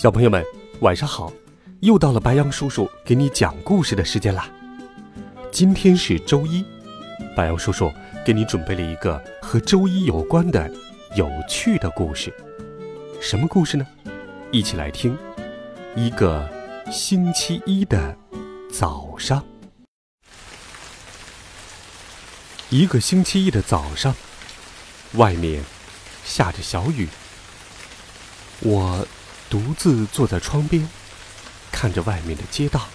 小朋友们，晚上好！又到了白羊叔叔给你讲故事的时间啦。今天是周一，白羊叔叔给你准备了一个和周一有关的有趣的故事。什么故事呢？一起来听。一个星期一的早上，一个星期一的早上，外面下着小雨。我。独自坐在窗边，看着外面的街道。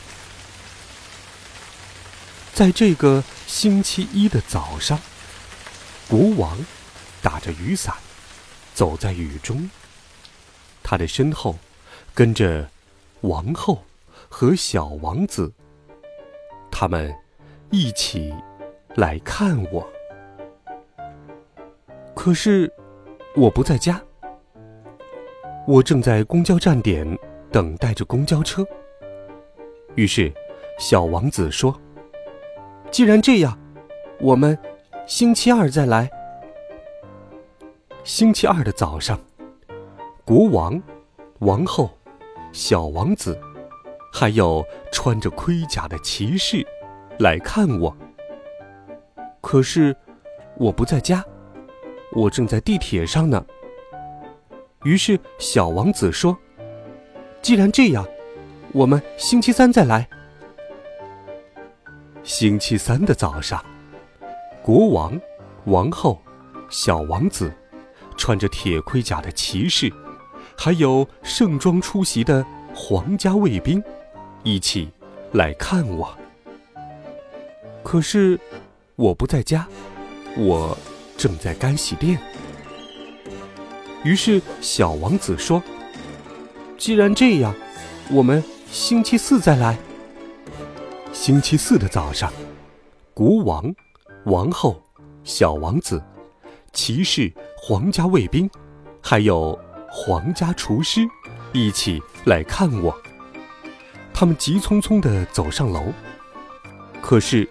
在这个星期一的早上，国王打着雨伞，走在雨中。他的身后跟着王后和小王子，他们一起来看我。可是我不在家。我正在公交站点等待着公交车。于是，小王子说：“既然这样，我们星期二再来。”星期二的早上，国王、王后、小王子，还有穿着盔甲的骑士来看我。可是，我不在家，我正在地铁上呢。于是，小王子说：“既然这样，我们星期三再来。”星期三的早上，国王、王后、小王子，穿着铁盔甲的骑士，还有盛装出席的皇家卫兵，一起来看我。可是，我不在家，我正在干洗店。于是，小王子说：“既然这样，我们星期四再来。”星期四的早上，国王、王后、小王子、骑士、皇家卫兵，还有皇家厨师，一起来看我。他们急匆匆地走上楼，可是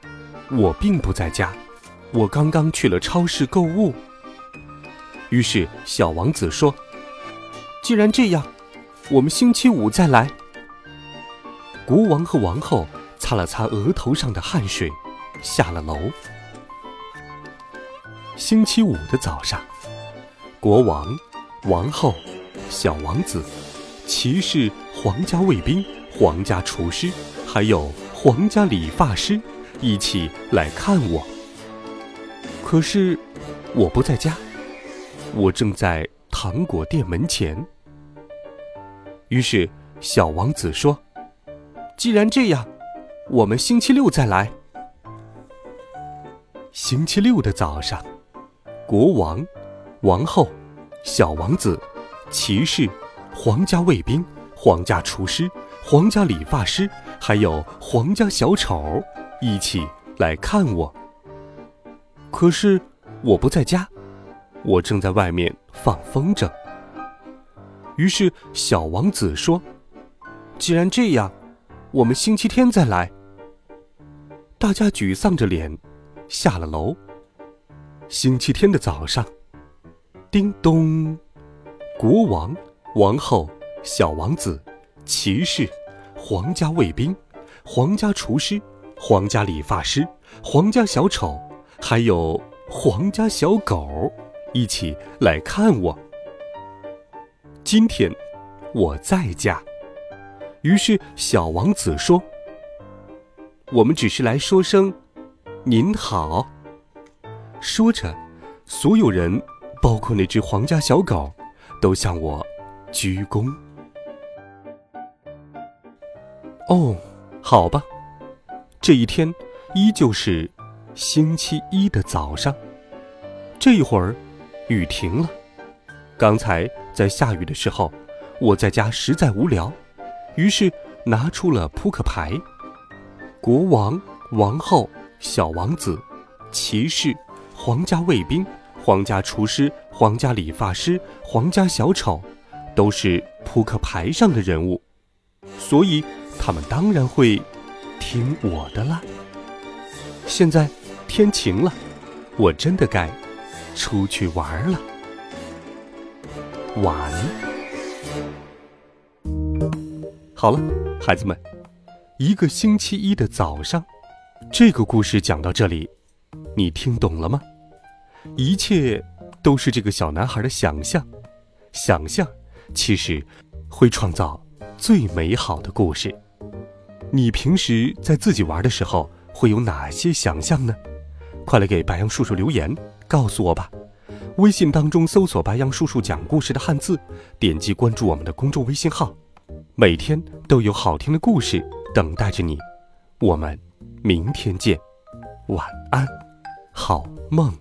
我并不在家，我刚刚去了超市购物。于是，小王子说：“既然这样，我们星期五再来。”国王和王后擦了擦额头上的汗水，下了楼。星期五的早上，国王、王后、小王子、骑士、皇家卫兵、皇家厨师，还有皇家理发师，一起来看我。可是，我不在家。我正在糖果店门前。于是，小王子说：“既然这样，我们星期六再来。”星期六的早上，国王、王后、小王子、骑士、皇家卫兵、皇家厨师、皇家理发师，还有皇家小丑，一起来看我。可是，我不在家。我正在外面放风筝。于是小王子说：“既然这样，我们星期天再来。”大家沮丧着脸下了楼。星期天的早上，叮咚，国王、王后、小王子、骑士、皇家卫兵、皇家厨师、皇家理发师、皇家小丑，还有皇家小狗。一起来看我。今天我在家，于是小王子说：“我们只是来说声您好。”说着，所有人，包括那只皇家小狗，都向我鞠躬。哦，好吧，这一天依旧是星期一的早上，这一会儿。雨停了，刚才在下雨的时候，我在家实在无聊，于是拿出了扑克牌。国王、王后、小王子、骑士、皇家卫兵、皇家厨师、皇家理发师、皇家小丑，都是扑克牌上的人物，所以他们当然会听我的啦。现在天晴了，我真的该出去玩了。玩。好了，孩子们，一个星期一的早上，这个故事讲到这里，你听懂了吗？一切都是这个小男孩的想象，想象其实会创造最美好的故事。你平时在自己玩的时候会有哪些想象呢？快来给白杨叔叔留言，告诉我吧。微信当中搜索“白杨叔叔讲故事”的汉字，点击关注我们的公众微信号，每天都有好听的故事等待着你。我们明天见，晚安，好梦。